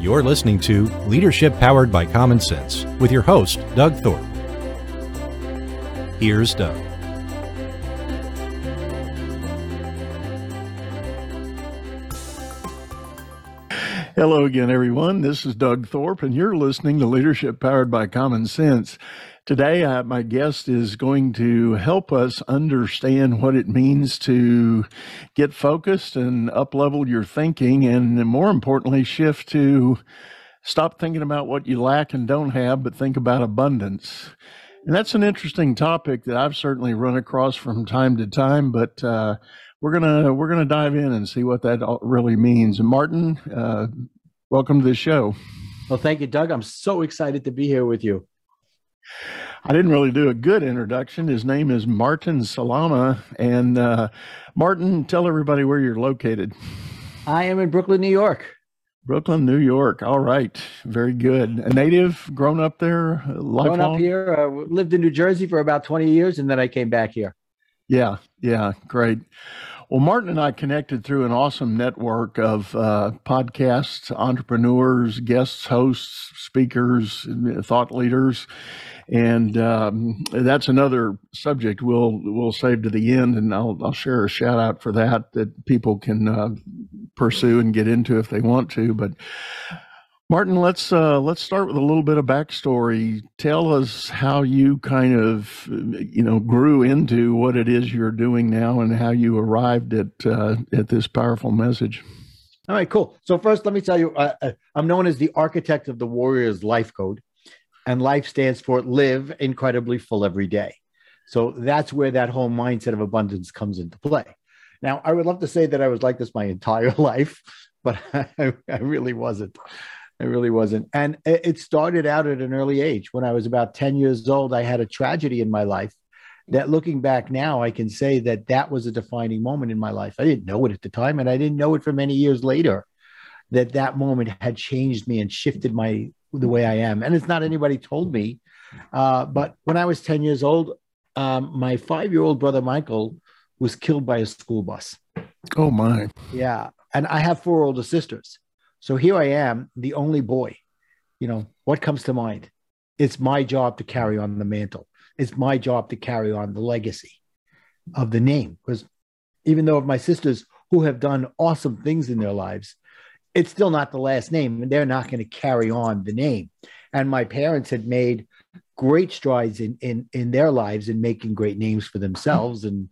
You're listening to Leadership Powered by Common Sense with your host, Doug Thorpe. Here's Doug. Hello again, everyone. This is Doug Thorpe, and you're listening to Leadership Powered by Common Sense. Today, uh, my guest is going to help us understand what it means to get focused and uplevel your thinking, and more importantly, shift to stop thinking about what you lack and don't have, but think about abundance. And that's an interesting topic that I've certainly run across from time to time, but uh, we're gonna we're gonna dive in and see what that really means. Martin, uh, welcome to the show. Well, thank you, Doug. I'm so excited to be here with you. I didn't really do a good introduction. His name is Martin Salama, and uh, Martin, tell everybody where you're located. I am in Brooklyn, New York. Brooklyn, New York. All right, very good. A native, grown up there, lifelong. Grown up here, uh, lived in New Jersey for about 20 years, and then I came back here. Yeah, yeah, great. Well, Martin and I connected through an awesome network of uh, podcasts, entrepreneurs, guests, hosts, speakers, thought leaders, and um, that's another subject we'll we'll save to the end, and I'll I'll share a shout out for that that people can uh, pursue and get into if they want to, but. Martin, let's uh, let's start with a little bit of backstory. Tell us how you kind of, you know, grew into what it is you're doing now, and how you arrived at uh, at this powerful message. All right, cool. So first, let me tell you, uh, I'm known as the architect of the Warriors Life Code, and life stands for live incredibly full every day. So that's where that whole mindset of abundance comes into play. Now, I would love to say that I was like this my entire life, but I, I really wasn't. It really wasn't. And it started out at an early age. When I was about 10 years old, I had a tragedy in my life that looking back now, I can say that that was a defining moment in my life. I didn't know it at the time, and I didn't know it for many years later that that moment had changed me and shifted my the way I am. And it's not anybody told me. Uh, but when I was 10 years old, um, my five year old brother Michael was killed by a school bus. Oh, my. Yeah. And I have four older sisters. So here I am, the only boy. You know, what comes to mind? It's my job to carry on the mantle. It's my job to carry on the legacy of the name. Because even though my sisters who have done awesome things in their lives, it's still not the last name, and they're not going to carry on the name. And my parents had made great strides in in in their lives in making great names for themselves and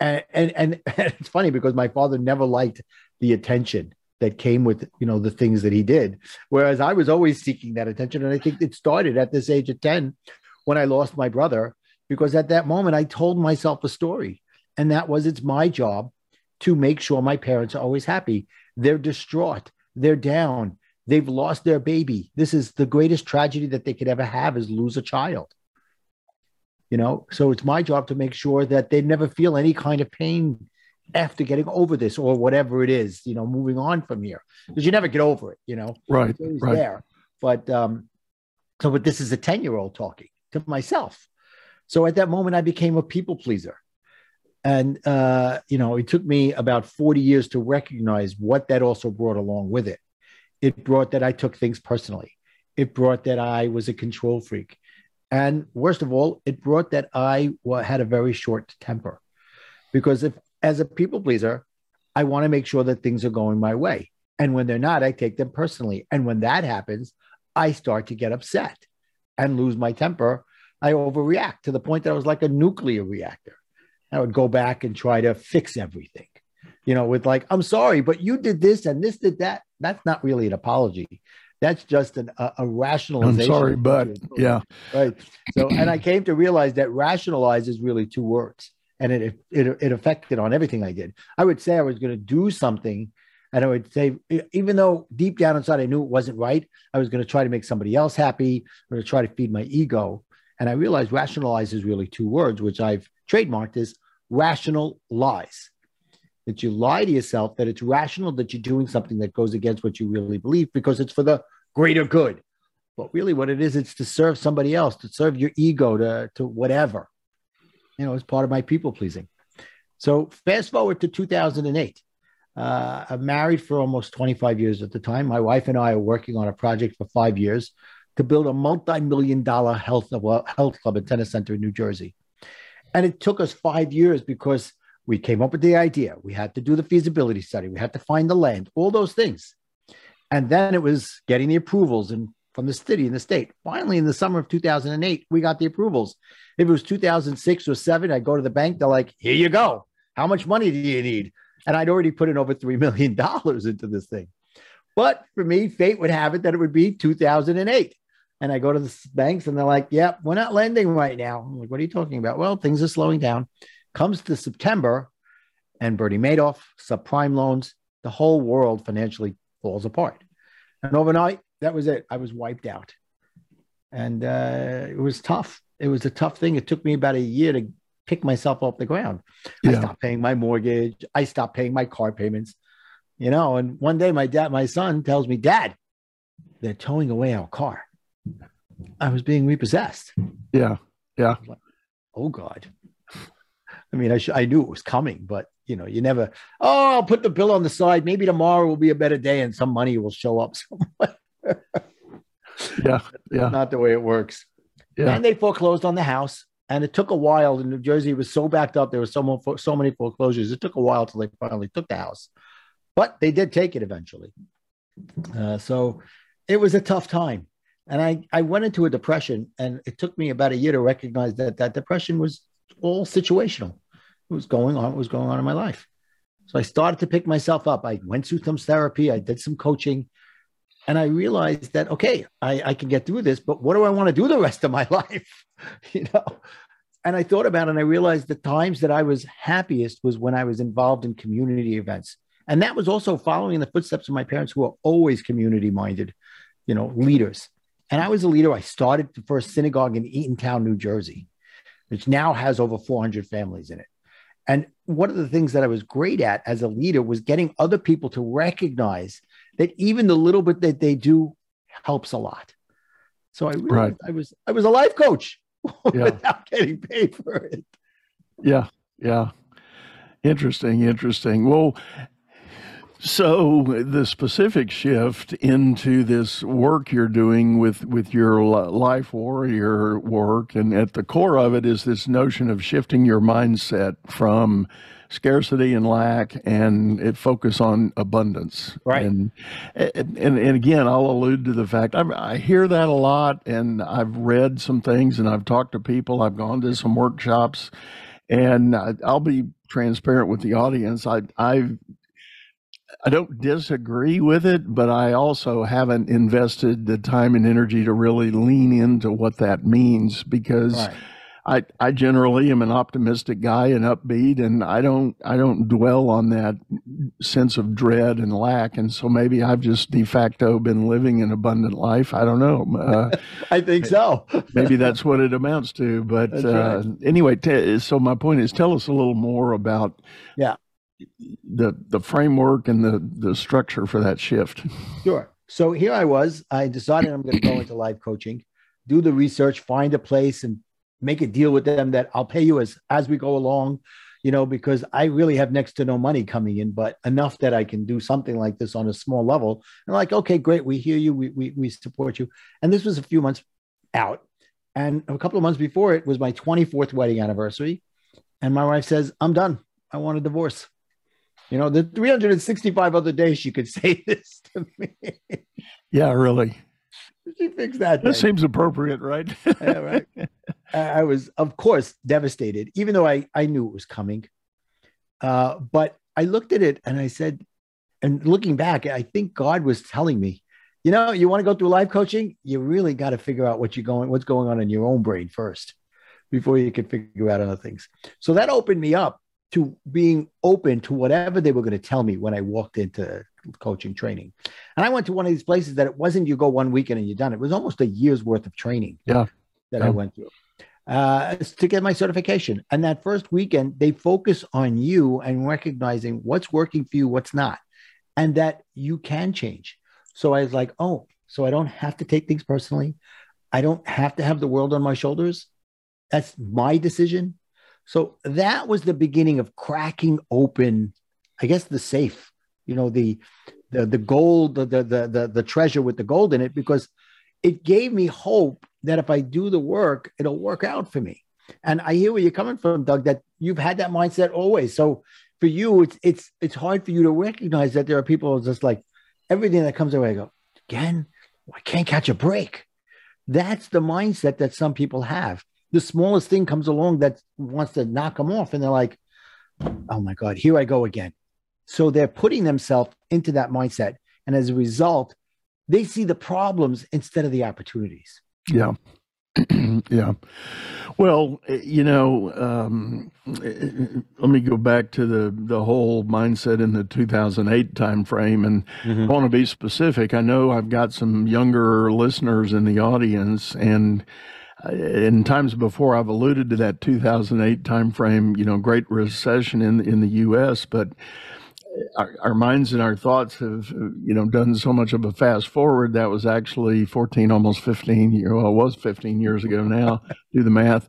and and, and it's funny because my father never liked the attention that came with you know the things that he did. Whereas i was always seeking that attention and i think it started at this age of 10 when i lost my brother because at that moment i told myself a story and that was it's my job to make sure my parents are always happy. They're distraught. They're down. They've lost their baby. This is the greatest tragedy that they could ever have is lose a child. You know so it's my job to make sure that they never feel any kind of pain after getting over this or whatever it is, you know, moving on from here because you never get over it, you know. Right. It's right. there. But um, so, but this is a 10 year old talking to myself. So at that moment, I became a people pleaser. And, uh, you know, it took me about 40 years to recognize what that also brought along with it. It brought that I took things personally. It brought that I was a control freak. And worst of all, it brought that I had a very short temper. Because if as a people pleaser, I want to make sure that things are going my way. And when they're not, I take them personally. And when that happens, I start to get upset and lose my temper. I overreact to the point that I was like a nuclear reactor. I would go back and try to fix everything, you know, with like, I'm sorry, but you did this and this did that. That's not really an apology. That's just an, a, a rationalization. I'm sorry, but yeah. Right. So, and I came to realize that rationalize is really two words and it, it it affected on everything I did. I would say I was going to do something, and I would say, even though deep down inside I knew it wasn't right, I was going to try to make somebody else happy or to try to feed my ego. And I realized rationalize is really two words, which I've trademarked as rational lies. That you lie to yourself that it's rational that you're doing something that goes against what you really believe because it's for the greater good. But really, what it is, it's to serve somebody else, to serve your ego, to, to whatever you know, as part of my people pleasing. So fast forward to 2008. Uh, I'm married for almost 25 years at the time. My wife and I are working on a project for five years to build a multi-million dollar health health club and Tennis Center in New Jersey. And it took us five years because we came up with the idea. We had to do the feasibility study. We had to find the land, all those things. And then it was getting the approvals and from the city and the state. Finally, in the summer of 2008, we got the approvals. If it was 2006 or seven, I'd go to the bank. They're like, here you go. How much money do you need? And I'd already put in over $3 million into this thing. But for me, fate would have it that it would be 2008. And I go to the banks and they're like, yep, yeah, we're not lending right now. I'm like, what are you talking about? Well, things are slowing down. Comes to September and Bernie Madoff, subprime loans, the whole world financially falls apart. And overnight, that was it. I was wiped out. And uh, it was tough. It was a tough thing. It took me about a year to pick myself off the ground. Yeah. I stopped paying my mortgage. I stopped paying my car payments. You know, and one day my dad, my son tells me, Dad, they're towing away our car. I was being repossessed. Yeah. Yeah. Like, oh God. I mean, I, sh- I knew it was coming, but you know, you never, oh, I'll put the bill on the side. Maybe tomorrow will be a better day and some money will show up somewhere. Yeah. Yeah. Not the way it works. Yeah. And they foreclosed on the house. And it took a while. In New Jersey, was so backed up. There was so, so many foreclosures. It took a while till they finally took the house, but they did take it eventually. Uh, so it was a tough time. And I, I went into a depression, and it took me about a year to recognize that that depression was all situational. It was going on, what was going on in my life. So I started to pick myself up. I went through some therapy, I did some coaching, and I realized that, okay, I, I can get through this, but what do I want to do the rest of my life? you know? And I thought about it and I realized the times that I was happiest was when I was involved in community events. And that was also following in the footsteps of my parents who were always community minded, you know, leaders. And I was a leader. I started the first synagogue in Eatontown, New Jersey, which now has over 400 families in it. And one of the things that I was great at as a leader was getting other people to recognize that even the little bit that they do helps a lot. So I realized right. I was I was a life coach yeah. without getting paid for it. Yeah, yeah. Interesting, interesting. Well, so the specific shift into this work you're doing with with your life warrior work, and at the core of it is this notion of shifting your mindset from scarcity and lack, and it focus on abundance. Right. And and and, again, I'll allude to the fact I, I hear that a lot, and I've read some things, and I've talked to people. I've gone to some workshops, and I, I'll be transparent with the audience. I I've I don't disagree with it, but I also haven't invested the time and energy to really lean into what that means because right. I I generally am an optimistic guy and upbeat, and I don't I don't dwell on that sense of dread and lack, and so maybe I've just de facto been living an abundant life. I don't know. Uh, I think so. maybe that's what it amounts to. But uh, right. anyway, t- so my point is, tell us a little more about yeah the the framework and the the structure for that shift. Sure. So here I was. I decided I'm going to go into life coaching, do the research, find a place, and make a deal with them that I'll pay you as as we go along. You know, because I really have next to no money coming in, but enough that I can do something like this on a small level. And like, okay, great, we hear you, we we, we support you. And this was a few months out, and a couple of months before it was my 24th wedding anniversary, and my wife says, "I'm done. I want a divorce." You know, the 365 other days she could say this to me. Yeah, really. She fixed that. That seems appropriate, right? yeah, right. I was, of course, devastated, even though I, I knew it was coming. Uh, but I looked at it and I said, and looking back, I think God was telling me, you know, you want to go through life coaching, you really got to figure out what you're going, what's going on in your own brain first before you can figure out other things. So that opened me up to being open to whatever they were going to tell me when I walked into coaching training. And I went to one of these places that it wasn't you go one weekend and you're done. It was almost a year's worth of training yeah. that yeah. I went through uh, to get my certification. And that first weekend, they focus on you and recognizing what's working for you, what's not, and that you can change. So I was like, oh, so I don't have to take things personally. I don't have to have the world on my shoulders. That's my decision. So that was the beginning of cracking open, I guess, the safe you know, the the the gold, the the the the treasure with the gold in it, because it gave me hope that if I do the work, it'll work out for me. And I hear where you're coming from, Doug, that you've had that mindset always. So for you, it's it's it's hard for you to recognize that there are people just like everything that comes away. I go again. I can't catch a break. That's the mindset that some people have. The smallest thing comes along that wants to knock them off, and they're like, "Oh my god, here I go again." So they're putting themselves into that mindset, and as a result, they see the problems instead of the opportunities. Yeah. yeah. Well, you know, um, let me go back to the the whole mindset in the 2008 timeframe, and mm-hmm. I want to be specific. I know I've got some younger listeners in the audience, and in times before I've alluded to that 2008 timeframe. You know, great recession in in the U.S., but our, our, minds and our thoughts have you know done so much of a fast forward. That was actually 14 almost 15 years well it was 15 years ago now. Do the math.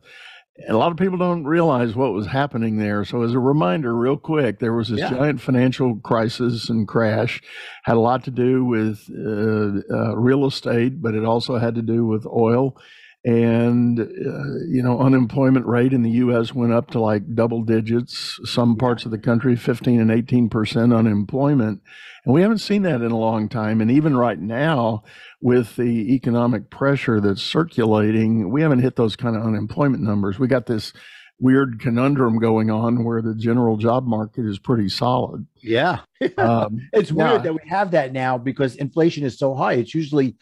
And a lot of people don't realize what was happening there. So as a reminder real quick there was this yeah. giant financial crisis and crash. Had a lot to do with uh, uh, real estate but it also had to do with oil and uh, you know unemployment rate in the US went up to like double digits. Some parts of the country 15 and 18 percent unemployment. And we haven't seen that in a long time. And even right now with the economic pressure that's circulating we haven't hit those kind of unemployment numbers. We got this weird conundrum going on where the general job market is pretty solid. Yeah. Um, it's weird yeah. that we have that now because inflation is so high. It's usually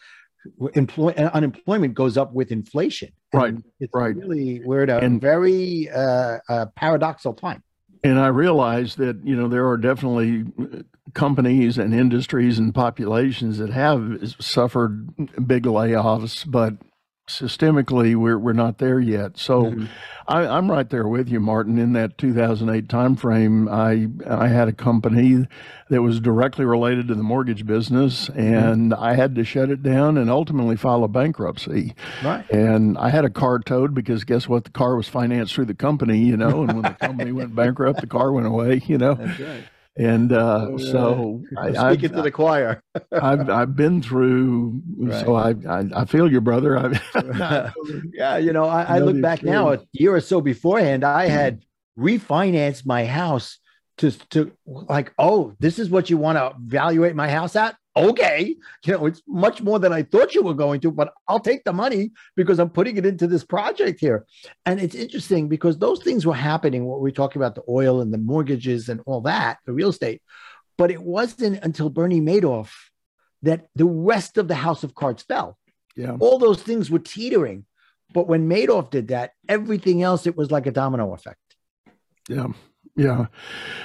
employ, unemployment goes up with inflation. Right. It's right. really we're at a and, very uh, uh, paradoxical time. And I realize that you know there are definitely companies and industries and populations that have suffered big layoffs, but systemically we're we're not there yet. So mm-hmm. I, am right there with you, Martin. In that 2008 timeframe, I I had a company that was directly related to the mortgage business, mm-hmm. and mm-hmm. I had to shut it down and ultimately file a bankruptcy. Right. And I had a car towed because guess what? The car was financed through the company, you know. And when the company went bankrupt, the car went away, you know. And uh, oh, so I, speaking to the choir. I've I've been through, right. so I, I, I feel your brother. yeah, you know, I, I look back now a year or so beforehand. I had refinanced my house to to like, oh, this is what you want to evaluate my house at okay, you know, it's much more than I thought you were going to, but I'll take the money because I'm putting it into this project here. And it's interesting because those things were happening, what we're talking about the oil and the mortgages and all that, the real estate. But it wasn't until Bernie Madoff that the rest of the house of cards fell. Yeah. All those things were teetering. But when Madoff did that, everything else, it was like a domino effect. Yeah. Yeah,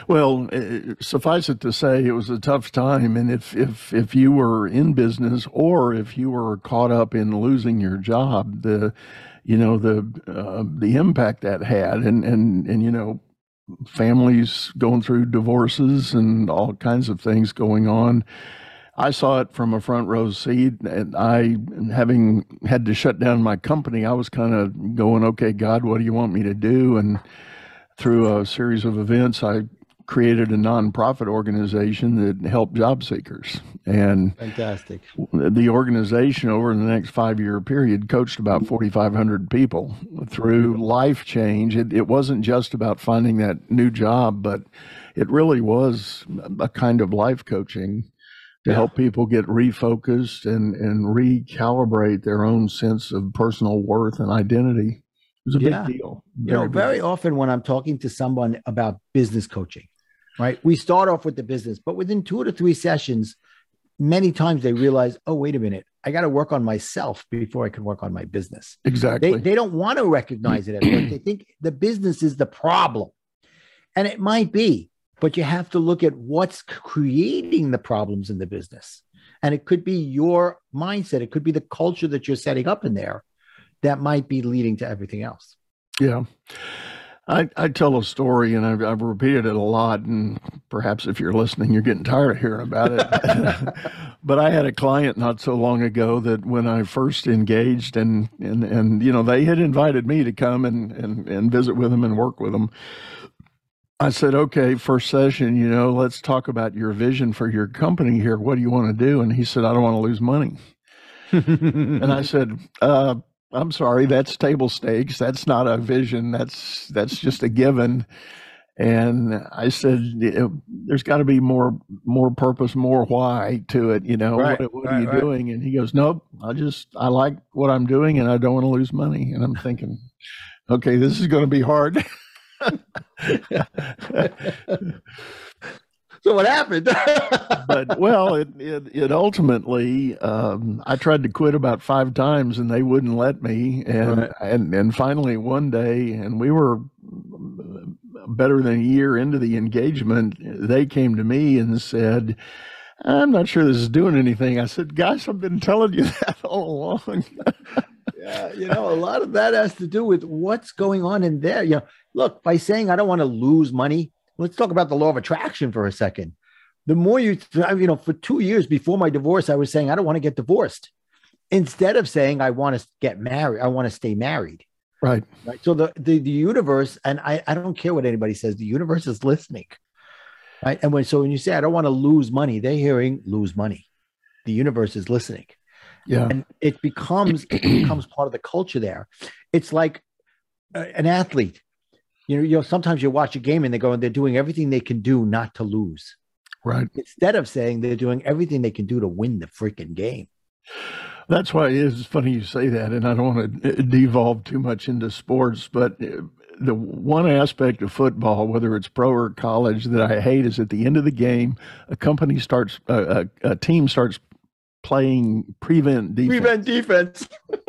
well, suffice it to say, it was a tough time, and if if if you were in business or if you were caught up in losing your job, the you know the uh, the impact that had, and and and you know, families going through divorces and all kinds of things going on. I saw it from a front row seat, and I, having had to shut down my company, I was kind of going, "Okay, God, what do you want me to do?" and through a series of events, I created a nonprofit organization that helped job seekers. And fantastic. The organization over the next five year period coached about 4,500 people through life change. It, it wasn't just about finding that new job, but it really was a kind of life coaching to yeah. help people get refocused and, and recalibrate their own sense of personal worth and identity. Was a yeah. big deal. Very you know, very often when I'm talking to someone about business coaching, right? We start off with the business, but within two to three sessions, many times they realize, oh, wait a minute, I got to work on myself before I can work on my business. Exactly. They, they don't want to recognize it. they think the business is the problem. And it might be, but you have to look at what's creating the problems in the business. And it could be your mindset, it could be the culture that you're setting up in there that might be leading to everything else. Yeah. I, I tell a story and I've, I've repeated it a lot. And perhaps if you're listening, you're getting tired of hearing about it. but I had a client not so long ago that when I first engaged and, and, and you know, they had invited me to come and, and, and visit with them and work with them. I said, okay, first session, you know, let's talk about your vision for your company here. What do you want to do? And he said, I don't want to lose money. and I said, uh, I'm sorry, that's table stakes. That's not a vision. That's that's just a given. And I said, "There's got to be more, more purpose, more why to it. You know, Right, what, what right, are you right. doing?" And he goes, "Nope, I just I like what I'm doing, and I don't want to lose money." And I'm thinking, "Okay, this is going to be hard." So what happened? but well, it it, it ultimately, um, I tried to quit about five times, and they wouldn't let me. And Right. and and finally, one day, and we were better than a year into the engagement, they came to me and said. I'm not sure this is doing anything. I said, guys, I've been telling you that all along. yeah, you know, a lot of that has to do with what's going on in there. You know, look, by saying I don't want to lose money, let's talk about the law of attraction for a second. The more you, you know, for two years before my divorce, I was saying I don't want to get divorced. Instead of saying I want to get married, I want to stay married. right. Right. So the, the the universe, and I, I don't care what anybody says, the universe is listening. Right. And when so when you say I don't want to lose money, they're hearing lose money. The universe is listening Yeah. and it becomes it becomes part of the culture there. It's like uh, an athlete. You know, you know, sometimes you watch a game and they go and they're doing everything they can do not to lose, Right. instead of saying they're doing everything they can do to win the freaking game. That's why it is funny you say that, and I don't want to devolve too much into sports, but uh, the one aspect of football, whether it's pro or college, that I hate is at the end of the game, a company starts, a, a, a team starts playing prevent defense. Prevent defense.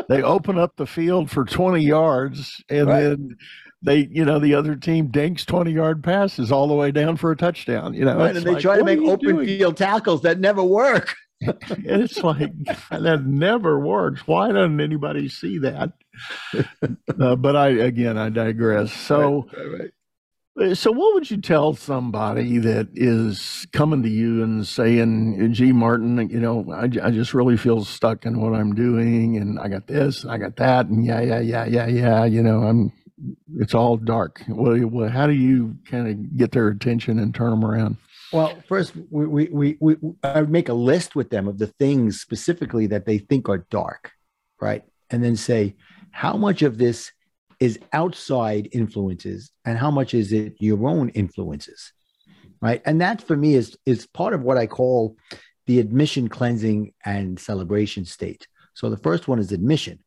They open up the field for 20 yards, and Right. then they, you know, the other team dinks 20 yard passes all the way down for a touchdown. You know, Right, and they like, try to make open doing? field tackles that never work. And it's like that never works. Why doesn't anybody see that? Uh, but I again, I digress. So, uh, so what would you tell somebody that is coming to you and saying, "Gee, Martin, you know, I just really feel stuck in what I'm doing, and I got this, and I got that, and yeah, yeah, yeah, yeah, yeah. You know, I'm. It's all dark. Well, how do you kind of get their attention and turn them around? Well, first, we, we, we, we, I make a list with them of the things specifically that they think are dark, right? And then say, how much of this is outside influences and how much is it your own influences, right? And that for me is, is part of what I call the admission, cleansing, and celebration state. So the first one is admission,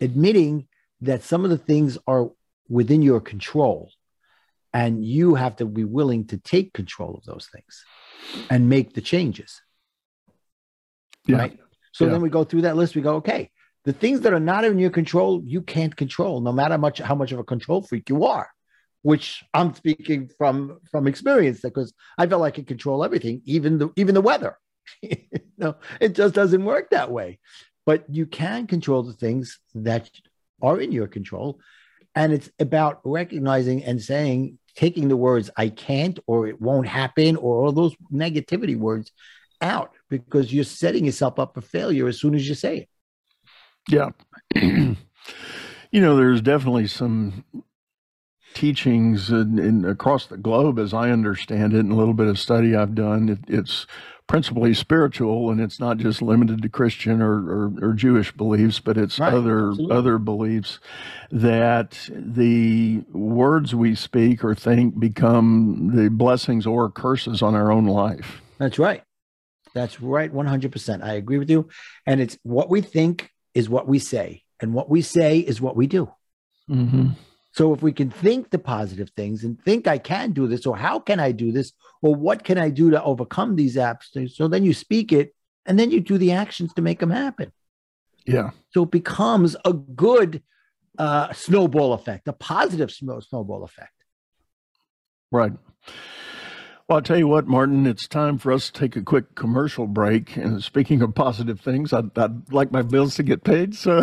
admitting that some of the things are within your control and you have to be willing to take control of those things and make the changes Yeah. right so Yeah. then we go through that list we go okay the things that are not in your control you can't control no matter much how much of a control freak you are which i'm speaking from from experience because i felt like i could control everything even the even the weather no it just doesn't work that way but you can control the things that are in your control and it's about recognizing and saying taking the words i can't or it won't happen or all those negativity words out because you're setting yourself up for failure as soon as you say it Yeah. you know, there's definitely some teachings in, in across the globe, as I understand it, and a little bit of study I've done. It, it's principally spiritual, and it's not just limited to Christian or, or, or Jewish beliefs, but it's Right, other absolutely. other beliefs that the words we speak or think become the blessings or curses on our own life. that's right that's right 100% i agree with you and it's what we think is what we say and what we say is what we do Mm-hmm. So if we can think the positive things and think I can do this, or how can I do this, or what can I do to overcome these obstacles? So then you speak it and then you do the actions to make them happen. Yeah. So it becomes a good uh, snowball effect, a positive snow- snowball effect. Right. Well, I'll tell you what, Martin, it's time for us to take a quick commercial break. And speaking of positive things, I'd, I'd like my bills to get paid. So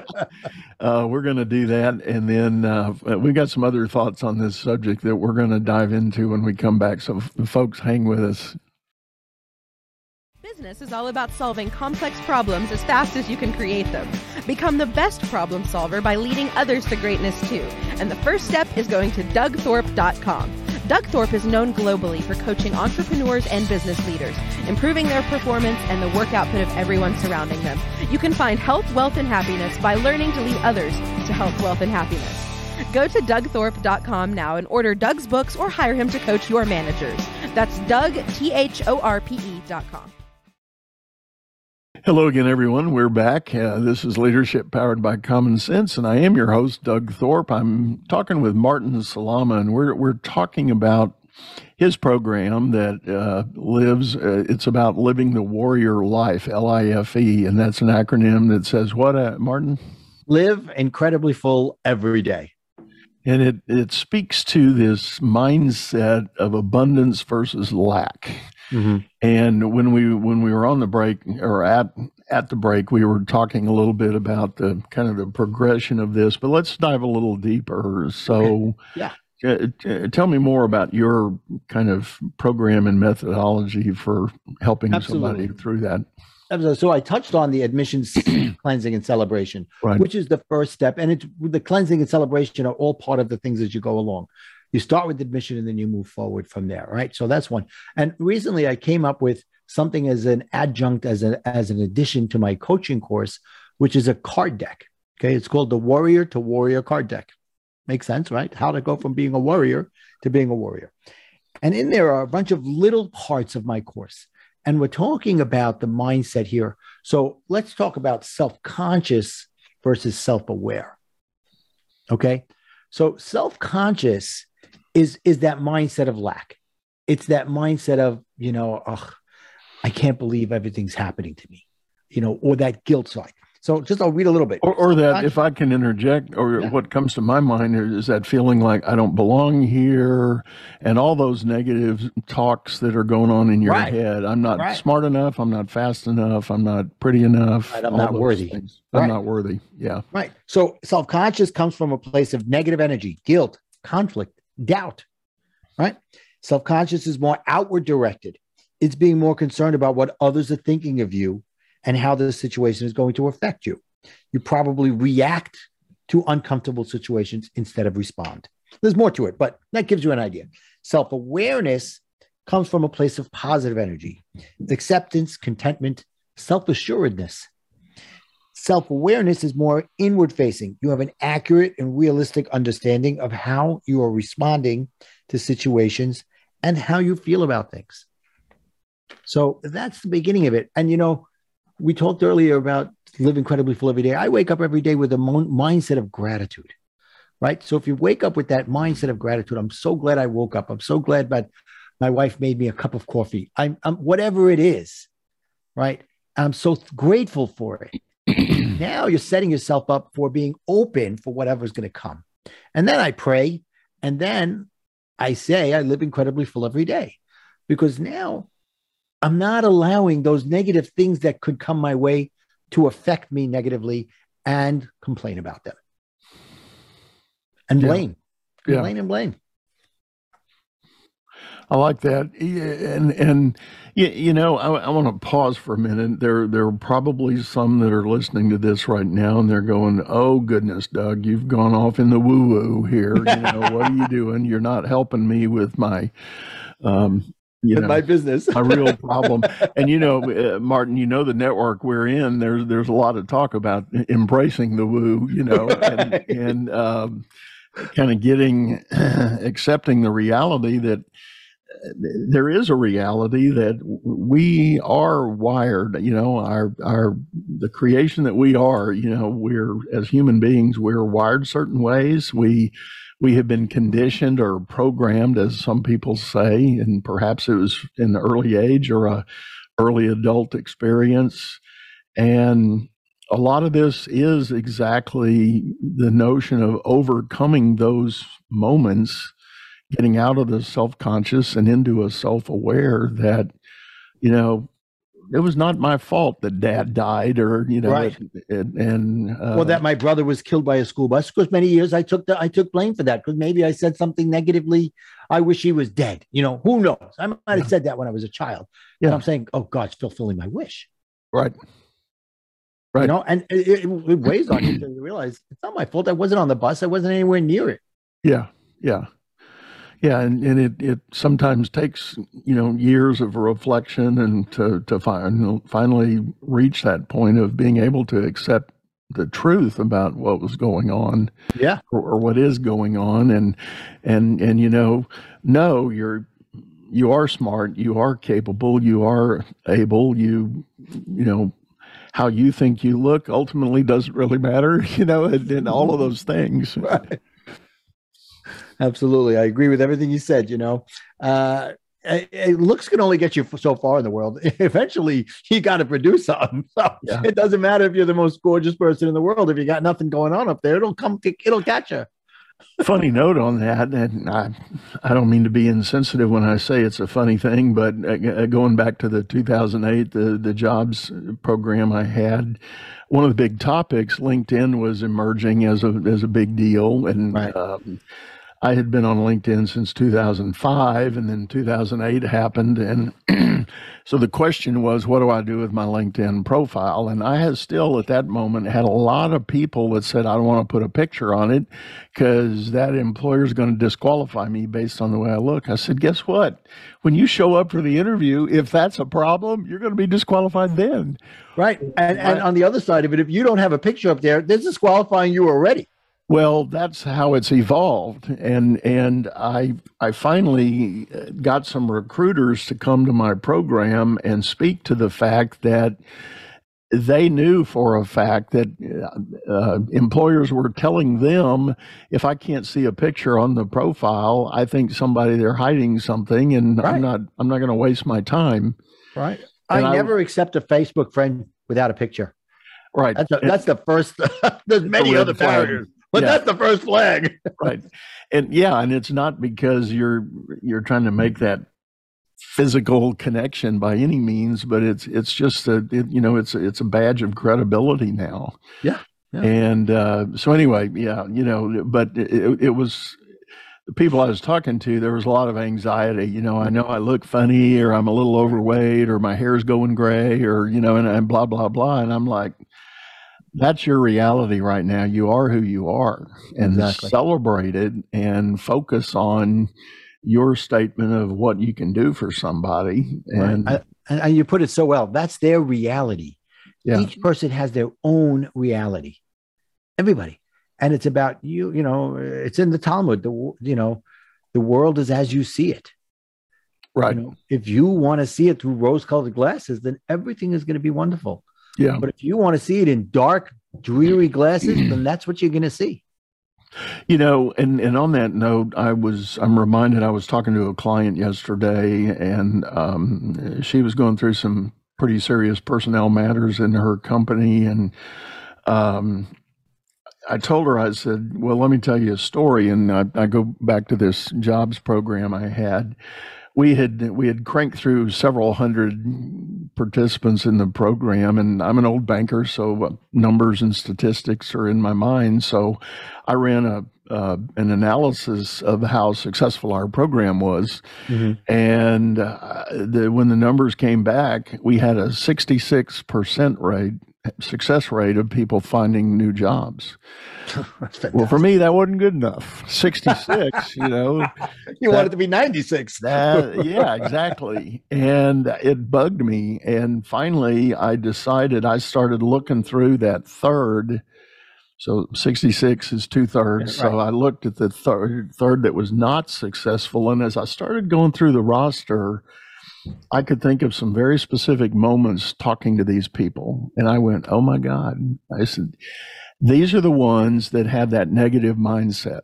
uh, we're going to do that. And then uh, we got some other thoughts on this subject that we're going to dive into when we come back. So, f- folks, hang with us. Business is all about solving complex problems as fast as you can create them. Become the best problem solver by leading others to greatness too. And the first step is going to dougthorpe.com. Doug Thorpe is known globally for coaching entrepreneurs and business leaders, improving their performance and the work output of everyone surrounding them. You can find health, wealth, and happiness by learning to lead others to health, wealth, and happiness. Go to dougthorpe.com now and order Doug's books or hire him to coach your managers. That's Doug, T H O R P E.com. Hello again, everyone. We're back. Uh, this is Leadership Powered by Common Sense, and I am your host, Doug Thorpe. I'm talking with Martin Salama, and we're, we're talking about his program that uh, lives, uh, it's about living the warrior life, L I F E, and that's an acronym that says what, uh, Martin? Live incredibly full every day. And it, it speaks to this mindset of abundance versus lack. Mm-hmm. And when we when we were on the break or at at the break, we were talking a little bit about the kind of the progression of this. But let's dive a little deeper. So, yeah, uh, tell me more about your kind of program and methodology for helping Absolutely. somebody through that. So I touched on the admissions cleansing and celebration, right. which is the first step, and it's the cleansing and celebration are all part of the things as you go along. You start with admission and then you move forward from there, right? So that's one. And recently I came up with something as an adjunct, as, a, as an addition to my coaching course, which is a card deck. Okay. It's called the Worrier to Warrior card deck. Makes sense, right? How to go from being a worrier to being a warrior. And in there are a bunch of little parts of my course. And we're talking about the mindset here. So let's talk about self conscious versus self aware. Okay. So self conscious is is that mindset of lack. It's that mindset of, you know, oh, I can't believe everything's happening to me, you know, or that guilt side. So just I'll read a little bit. Or, or that, if I can interject, or yeah. what comes to my mind is that feeling like I don't belong here, and all those negative talks that are going on in your right. head. I'm not right. smart enough. I'm not fast enough. I'm not pretty enough. Right. I'm not worthy. Things. I'm not worthy. Yeah. Right. So self conscious comes from a place of negative energy, guilt, conflict, doubt, right? Self conscious is more outward directed. It's being more concerned about what others are thinking of you and how the situation is going to affect you. You probably react to uncomfortable situations instead of respond. There's more to it, but that gives you an idea. Self awareness comes from a place of positive energy, acceptance, contentment, self assuredness. Self awareness is more inward facing. You have an accurate and realistic understanding of how you are responding to situations and how you feel about things. So that's the beginning of it. And, you know, we talked earlier about live incredibly full every day. I wake up every day with a mo- mindset of gratitude, right? So if you wake up with that mindset of gratitude, I'm so glad I woke up. I'm so glad that my wife made me a cup of coffee. I'm, I'm whatever it is, right? I'm so th- grateful for it. Now you're setting yourself up for being open for whatever's going to come. And then I pray. And then I say, I live incredibly full every day because now I'm not allowing those negative things that could come my way to affect me negatively and complain about them and blame, yeah. complain yeah. and blame. I like that, and and you, you know, I, I want to pause for a minute. There there are probably some that are listening to this right now, and they're going, "Oh goodness, Doug, you've gone off in the woo woo here. You know, what are you doing? You're not helping me with my." Um, you know, my business, a real problem. and you know, uh, Martin, you know the network we're in. There's there's a lot of talk about embracing the woo, you know, and, and um, kind of getting accepting the reality that there is a reality that we are wired you know our our the creation that we are you know we're as human beings we're wired certain ways. We we have been conditioned or programmed as some people say and perhaps it was in the early age or a early adult experience. And a lot of this is exactly the notion of overcoming those moments getting out of the self conscious and into a self aware that, you know, it was not my fault that dad died or you know right. it, and uh, well that my brother was killed by a school bus. Because many years i took the i took blame for that because maybe i said something negatively. I wish he was dead you know who knows? I might have yeah. said that when i was a child. Yeah. And i'm saying oh god's fulfilling my wish. Right. Right. you know and it, it, it weighs on you until you realize it's not my fault. I wasn't on the bus. I wasn't anywhere near it. Yeah. Yeah Yeah, and, and it, it sometimes takes you know years of reflection and to to find, finally reach that point of being able to accept the truth about what was going on Yeah. or, or what is going on. And and and you know no you're you are smart you are capable you are able you you know how you think you look ultimately doesn't really matter you know and, and all of those things Absolutely. I agree with everything you said. You know, uh, it, it- looks can only get you so far in the world. Eventually, you got to produce something. So Yeah. it doesn't matter if you're the most gorgeous person in the world. If you got nothing going on up there, it'll come. It'll catch you. funny note on that, and I, I don't mean to be insensitive when I say it's a funny thing, but uh, going back to the 2008, the, the jobs program I had, one of the big topics, LinkedIn was emerging as a, as a big deal. And Right. um, I had been on LinkedIn since 2005, and then 2008 happened. And so the question was, what do I do with my LinkedIn profile? And I had still at that moment had a lot of people that said, I don't want to put a picture on it because that employer is going to disqualify me based on the way I look. I said, guess what? When you show up for the interview, if that's a problem, you're going to be disqualified then. Right. And and on the other side of it, if you don't have a picture up there, they're disqualifying you already. Well, that's how it's evolved, and and I I finally uh, got some recruiters to come to my program and speak to the fact that they knew for a fact that uh, uh, employers were telling them if I can't see a picture on the profile, I think somebody they're hiding something, and Right. I'm not I'm not going to waste my time. Right. I I- never accept a Facebook friend without a picture. Right. That's a, that's the first. there's many other barriers, but Yeah. that's the first flag. right and yeah and it's not because you're you're trying to make that physical connection by any means but it's it's just a it, you know it's it's a badge of credibility now Yeah, yeah. and uh so anyway yeah you know but it, it was the people I was talking to, there was a lot of anxiety. You know, I know I look funny, or I'm a little overweight, or my hair's going gray, or you know, and, and blah blah blah. And I'm like, that's your reality right now. You are who you are, and Exactly. celebrate it, and focus on your statement of what you can do for somebody. And I- and, and you put it so well. That's their reality. yeah, Each person has their own reality. Everybody, and it's about you. You know, it's in the Talmud. The you know, the world is as you see it. right, You know, if you want to see it through rose-colored glasses, then everything is going to be wonderful. Yeah. But if you want to see it in dark, dreary glasses, then that's what you're going to see. You know, and and on that note, I was I'm reminded I was talking to a client yesterday, and um, she was going through some pretty serious personnel matters in her company, and um, I told her I said, "Well, let me tell you a story," and I, I go back to this jobs program I had. We had we had cranked through several hundred participants in the program, and I'm an old banker, so uh, numbers and statistics are in my mind. So I ran a uh, an analysis of how successful our program was, and uh, the, when the numbers came back, we had a 66 percent rate success rate of people finding new jobs. Well, for me, that wasn't good enough. 66, you know, you want it to be 96. that, yeah, exactly. And it bugged me. And finally, I decided I started looking through that third. So 66 is two thirds. Yeah, So I looked at the third, third that was not successful. And as I started going through the roster, I could think of some very specific moments talking to these people. And I went, oh my God. I said, these are the ones that have that negative mindset.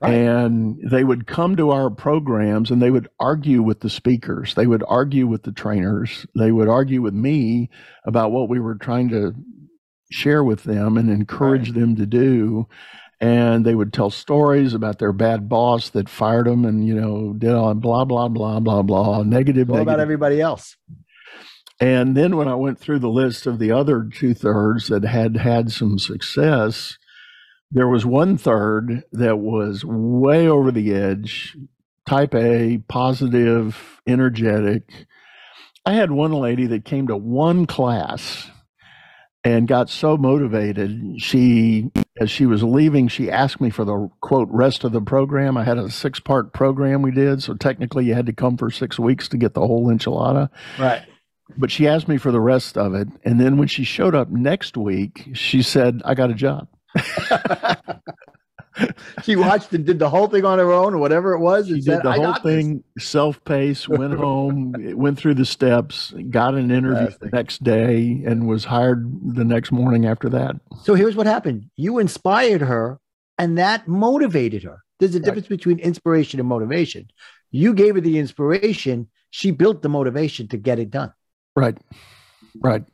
Right. And they would come to our programs and they would argue with the speakers. They would argue with the trainers. They would argue with me about what we were trying to share with them and encourage them to do. And they would tell stories about their bad boss that fired them and, you know, did all blah, blah, blah, blah, blah, negative, What about everybody else? And then when I went through the list of the other two thirds that had had some success, there was one third that was way over the edge, type A, positive, energetic. I had one lady that came to one class and got so motivated. She, as she was leaving, she asked me for the quote rest of the program. I had a six part program we did, so technically you had to come for six weeks to get the whole enchilada. Right. But she asked me for the rest of it, and then when she showed up next week, she said, "I got a job." she watched and did the whole thing on her own or whatever it was. She did said, the whole thing self paced, went home, went through the steps, got an interview the next day, and was hired the next morning after that. So here's what happened. You inspired her and that motivated her. There's a difference between inspiration and motivation. You gave her the inspiration. She built the motivation to get it done. Right. Right.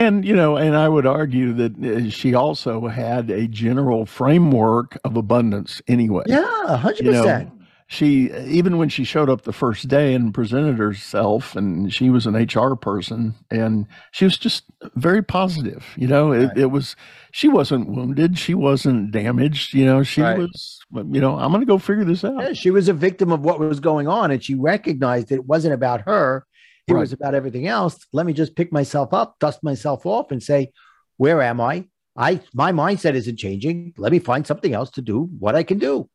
And, you know, and I would argue that uh, she also had a general framework of abundance anyway. Yeah, 100%. You know, she, even when she showed up the first day and presented herself, and she was an HR person, and she was just very positive. You know, it, Right. it was, she wasn't wounded, she wasn't damaged. You know, she Right. was, you know, I'm going to go figure this out. Yeah, she was a victim of what was going on and she recognized it wasn't about her. It Right. was about everything else. Let me just pick myself up, dust myself off and say, where am I? I my mindset isn't changing. Let me find something else to do what I can do.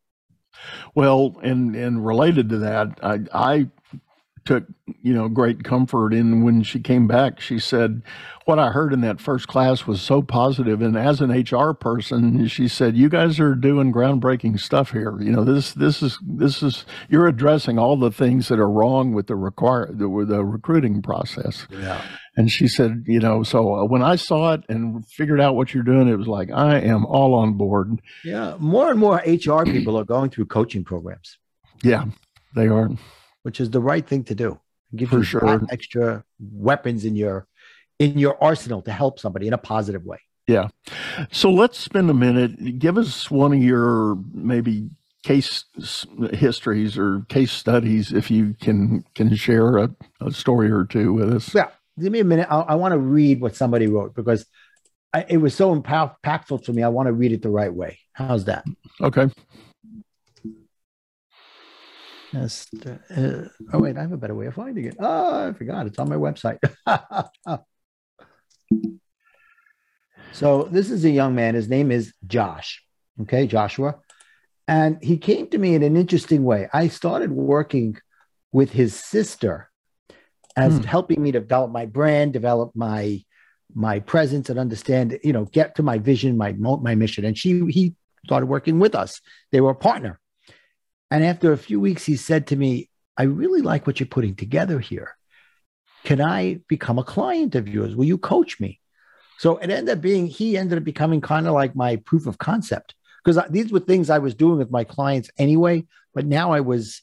Well, and and related to that, I I took you know great comfort in when she came back. She said, "What I heard in that first class was so positive." And as an HR person, she said, "You guys are doing groundbreaking stuff here. You know this this is this is you're addressing all the things that are wrong with the require the, with the recruiting process." Yeah. And she said, "You know, so uh, when I saw it and figured out what you're doing, it was like I am all on board." Yeah. More and more HR people are going through coaching programs, Yeah, they are. Which is the right thing to do. Give For you sure. extra weapons in your in your arsenal to help somebody in a positive way. Yeah. So let's spend a minute. Give us one of your maybe case histories or case studies, if you can can share a, a story or two with us. Yeah. Give me a minute. I, I want to read what somebody wrote because I, it was so impactful to me. I want to read it the right way. How's that? Okay. Yes. Uh, oh wait, I have a better way of finding it. Oh, I forgot. It's on my website. so this is a young man. His name is Josh. Okay, Joshua, and he came to me in an interesting way. I started working with his sister as Hmm. helping me develop my brand, develop my my presence, and understand. You know, get to my vision, my my mission. And she he started working with us. They were a partner. And after a few weeks, he said to me, I really like what you're putting together here. Can I become a client of yours? Will you coach me? So it ended up being, he ended up becoming kind of like my proof of concept because these were things I was doing with my clients anyway. But now I was,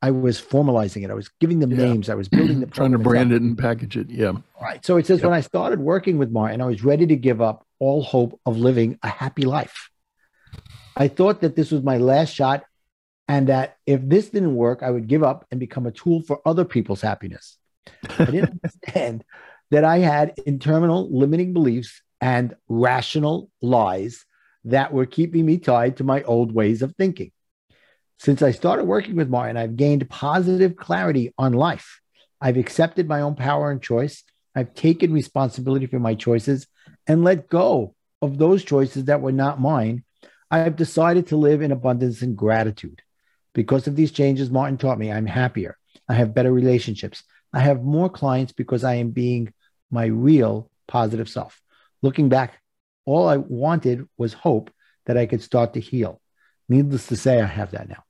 I was formalizing it. I was giving them Yeah. names. I was building the Trying to brand up. it and package it. Yeah. Right. So it says Yep. when I started working with Martin, I was ready to give up all hope of living a happy life. I thought that this was my last shot and that if this didn't work, I would give up and become a tool for other people's happiness. I didn't understand that I had internal limiting beliefs and rational lies that were keeping me tied to my old ways of thinking. Since I started working with Martin, I've gained positive clarity on life. I've accepted my own power and choice. I've taken responsibility for my choices and let go of those choices that were not mine. I have decided to live in abundance and gratitude. Because of these changes, Martin taught me I'm happier. I have better relationships. I have more clients because I am being my real positive self. Looking back, all I wanted was hope that I could start to heal. Needless to say, I have that now.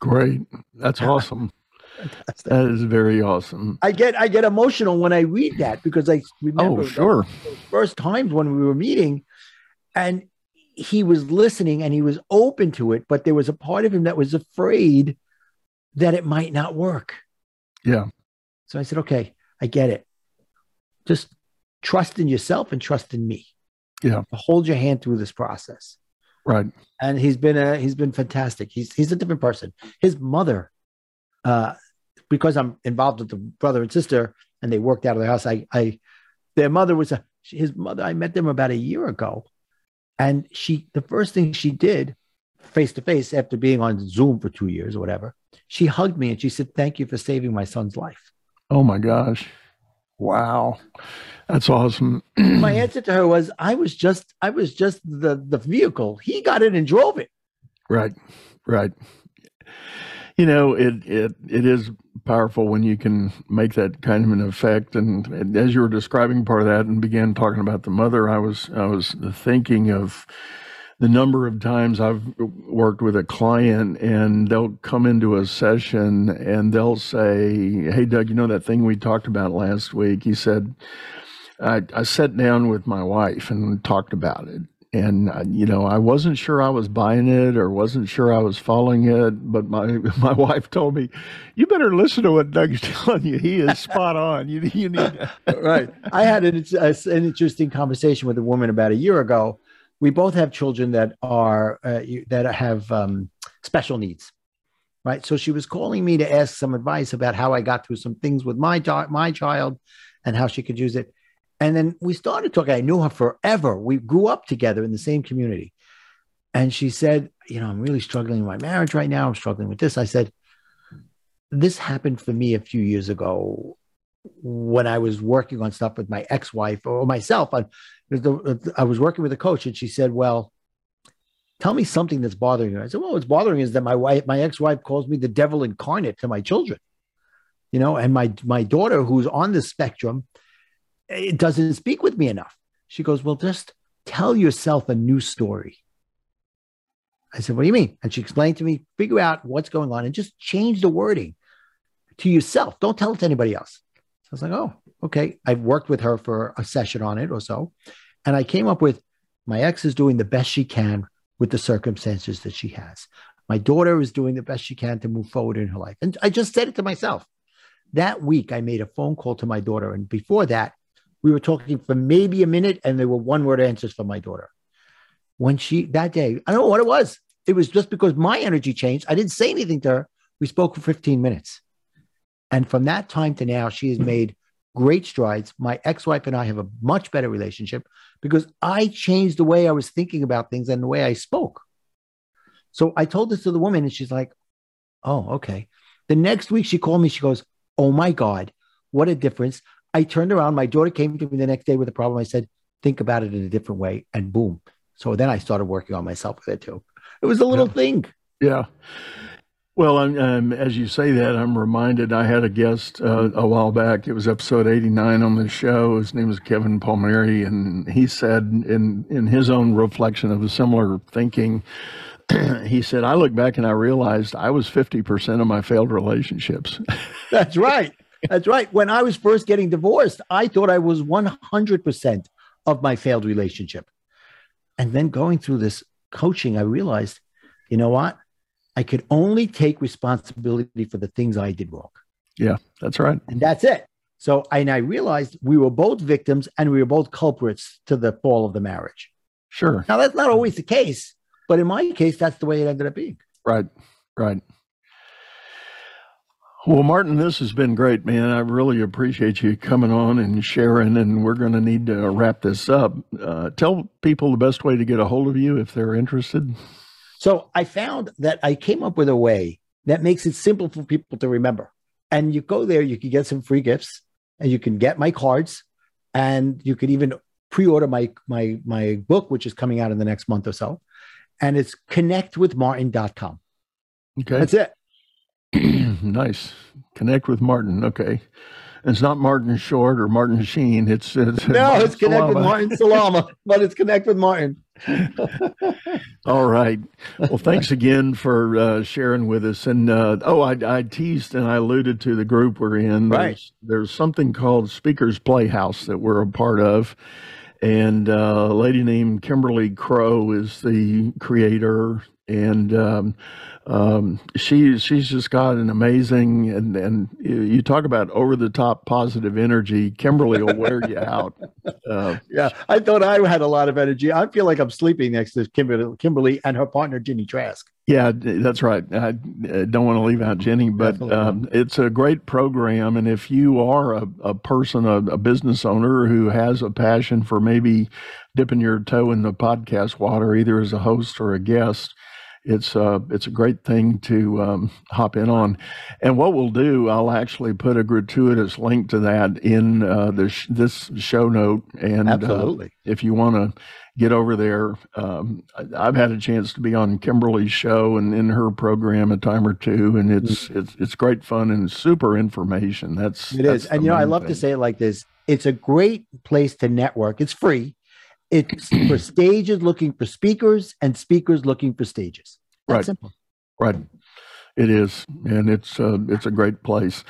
Great. That's awesome. That is very awesome. I get I get emotional when I read that because I oh, remember Oh, sure. those first times when we were meeting, and he was listening and he was open to it, but there was a part of him that was afraid that it might not work. Yeah. So I said, okay, I get it. Just trust in yourself and trust in me. Yeah. Hold your hand through this process. Right. And he's been a he's been fantastic. He's he's a different person. His mother, uh, because I'm involved with the brother and sister, and they worked out of the house. I I their mother was a his mother. I met them about a year ago, and she the first thing she did face to face after being on Zoom for two years or whatever, she hugged me and she said, "Thank you for saving my son's life." Oh my gosh. Wow. That's awesome. My answer to her was, I was just, I was just the the vehicle. He got it and drove it. Right. Right. You know, it it it is powerful when you can make that kind of an effect. And, and as you were describing part of that and began talking about the mother, I was I was thinking of the number of times I've worked with a client and they'll come into a session and they'll say, Hey, Doug, you know that thing we talked about last week? He said, I, I sat down with my wife and talked about it. And, uh, you know, I wasn't sure I was buying it or wasn't sure I was following it. But my, my wife told me, you better listen to what Doug's telling you. He is spot on. You, you need. right. I had an, an interesting conversation with a woman about a year ago we both have children that are uh, that have um, special needs right so she was calling me to ask some advice about how i got through some things with my my child and how she could use it and then we started talking i knew her forever we grew up together in the same community and she said you know i'm really struggling in my marriage right now i'm struggling with this i said this happened for me a few years ago when I was working on stuff with my ex-wife or myself on I was working with a coach and she said, Well, tell me something that's bothering you. I said, Well, what's bothering is that my wife, my ex-wife calls me the devil incarnate to my children. You know, and my my daughter, who's on the spectrum, it doesn't speak with me enough. She goes, Well, just tell yourself a new story. I said, What do you mean? And she explained to me, figure out what's going on and just change the wording to yourself. Don't tell it to anybody else. So I was like, Oh, okay. I've worked with her for a session on it or so. And I came up with my ex is doing the best she can with the circumstances that she has. My daughter is doing the best she can to move forward in her life. And I just said it to myself. That week, I made a phone call to my daughter. And before that, we were talking for maybe a minute, and there were one word answers from my daughter. When she, that day, I don't know what it was. It was just because my energy changed. I didn't say anything to her. We spoke for 15 minutes. And from that time to now, she has made great strides. My ex wife and I have a much better relationship because I changed the way I was thinking about things and the way I spoke. So I told this to the woman, and she's like, Oh, okay. The next week she called me, she goes, Oh my God, what a difference. I turned around. My daughter came to me the next day with a problem. I said, Think about it in a different way. And boom. So then I started working on myself with it too. It was a little yeah. thing. Yeah. Well, um, as you say that, I'm reminded I had a guest uh, a while back. It was episode 89 on the show. His name was Kevin Palmieri, and he said, in in his own reflection of a similar thinking, he said, "I look back and I realized I was 50 percent of my failed relationships." That's right. That's right. When I was first getting divorced, I thought I was 100 percent of my failed relationship, and then going through this coaching, I realized, you know what? I could only take responsibility for the things I did wrong. Yeah, that's right. And that's it. So, and I realized we were both victims and we were both culprits to the fall of the marriage. Sure. Now, that's not always the case, but in my case, that's the way it ended up being. Right, right. Well, Martin, this has been great, man. I really appreciate you coming on and sharing, and we're going to need to wrap this up. Uh, tell people the best way to get a hold of you if they're interested. So I found that I came up with a way that makes it simple for people to remember. And you go there, you can get some free gifts, and you can get my cards, and you could even pre-order my my my book, which is coming out in the next month or so. And it's connectwithmartin.com. Okay. That's it. nice. Connect with Martin. Okay. It's not Martin Short or Martin Sheen. It's, it's no, Martin it's Connect Salama. with Martin Salama, but it's Connect with Martin. All right. Well, thanks again for uh, sharing with us. And uh, oh, I, I, teased and I alluded to the group we're in. There's, right. There's something called Speakers Playhouse that we're a part of. And uh, a lady named Kimberly Crowe is the creator. And um, um, she she's just got an amazing and and you talk about over the top positive energy. Kimberly will wear you out. Uh, yeah, I thought I had a lot of energy. I feel like I'm sleeping next to Kimberly, Kimberly and her partner Ginny Trask. Yeah, that's right. I don't want to leave out Jenny, but um, it's a great program. And if you are a, a person, a, a business owner who has a passion for maybe dipping your toe in the podcast water, either as a host or a guest, it's uh, it's a great thing to um, hop in on. And what we'll do, I'll actually put a gratuitous link to that in uh, this this show note. And Absolutely. Uh, if you want to get over there, um, I, have had a chance to be on Kimberly's show and in her program a time or two, and it's mm-hmm. it's it's great fun and super information. That's it that's is. and you know, I love thing. to say it like this: it's a great place to network. It's free it's for stages looking for speakers and speakers looking for stages. That's right. simple. Right. It is, and it's uh, it's a great place.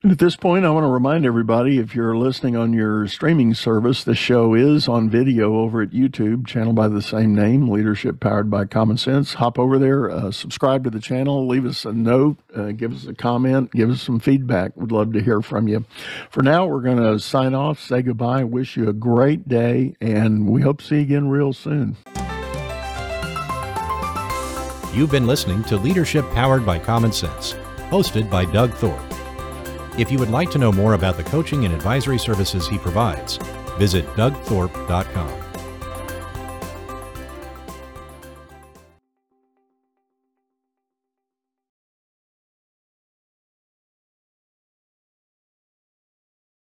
And at this point, I want to remind everybody if you're listening on your streaming service, the show is on video over at YouTube, channel by the same name, Leadership Powered by Common Sense. Hop over there, uh, subscribe to the channel, leave us a note, uh, give us a comment, give us some feedback. We'd love to hear from you. For now, we're going to sign off, say goodbye, wish you a great day, and we hope to see you again real soon. You've been listening to Leadership Powered by Common Sense, hosted by Doug Thorpe. If you would like to know more about the coaching and advisory services he provides, visit dougthorpe.com.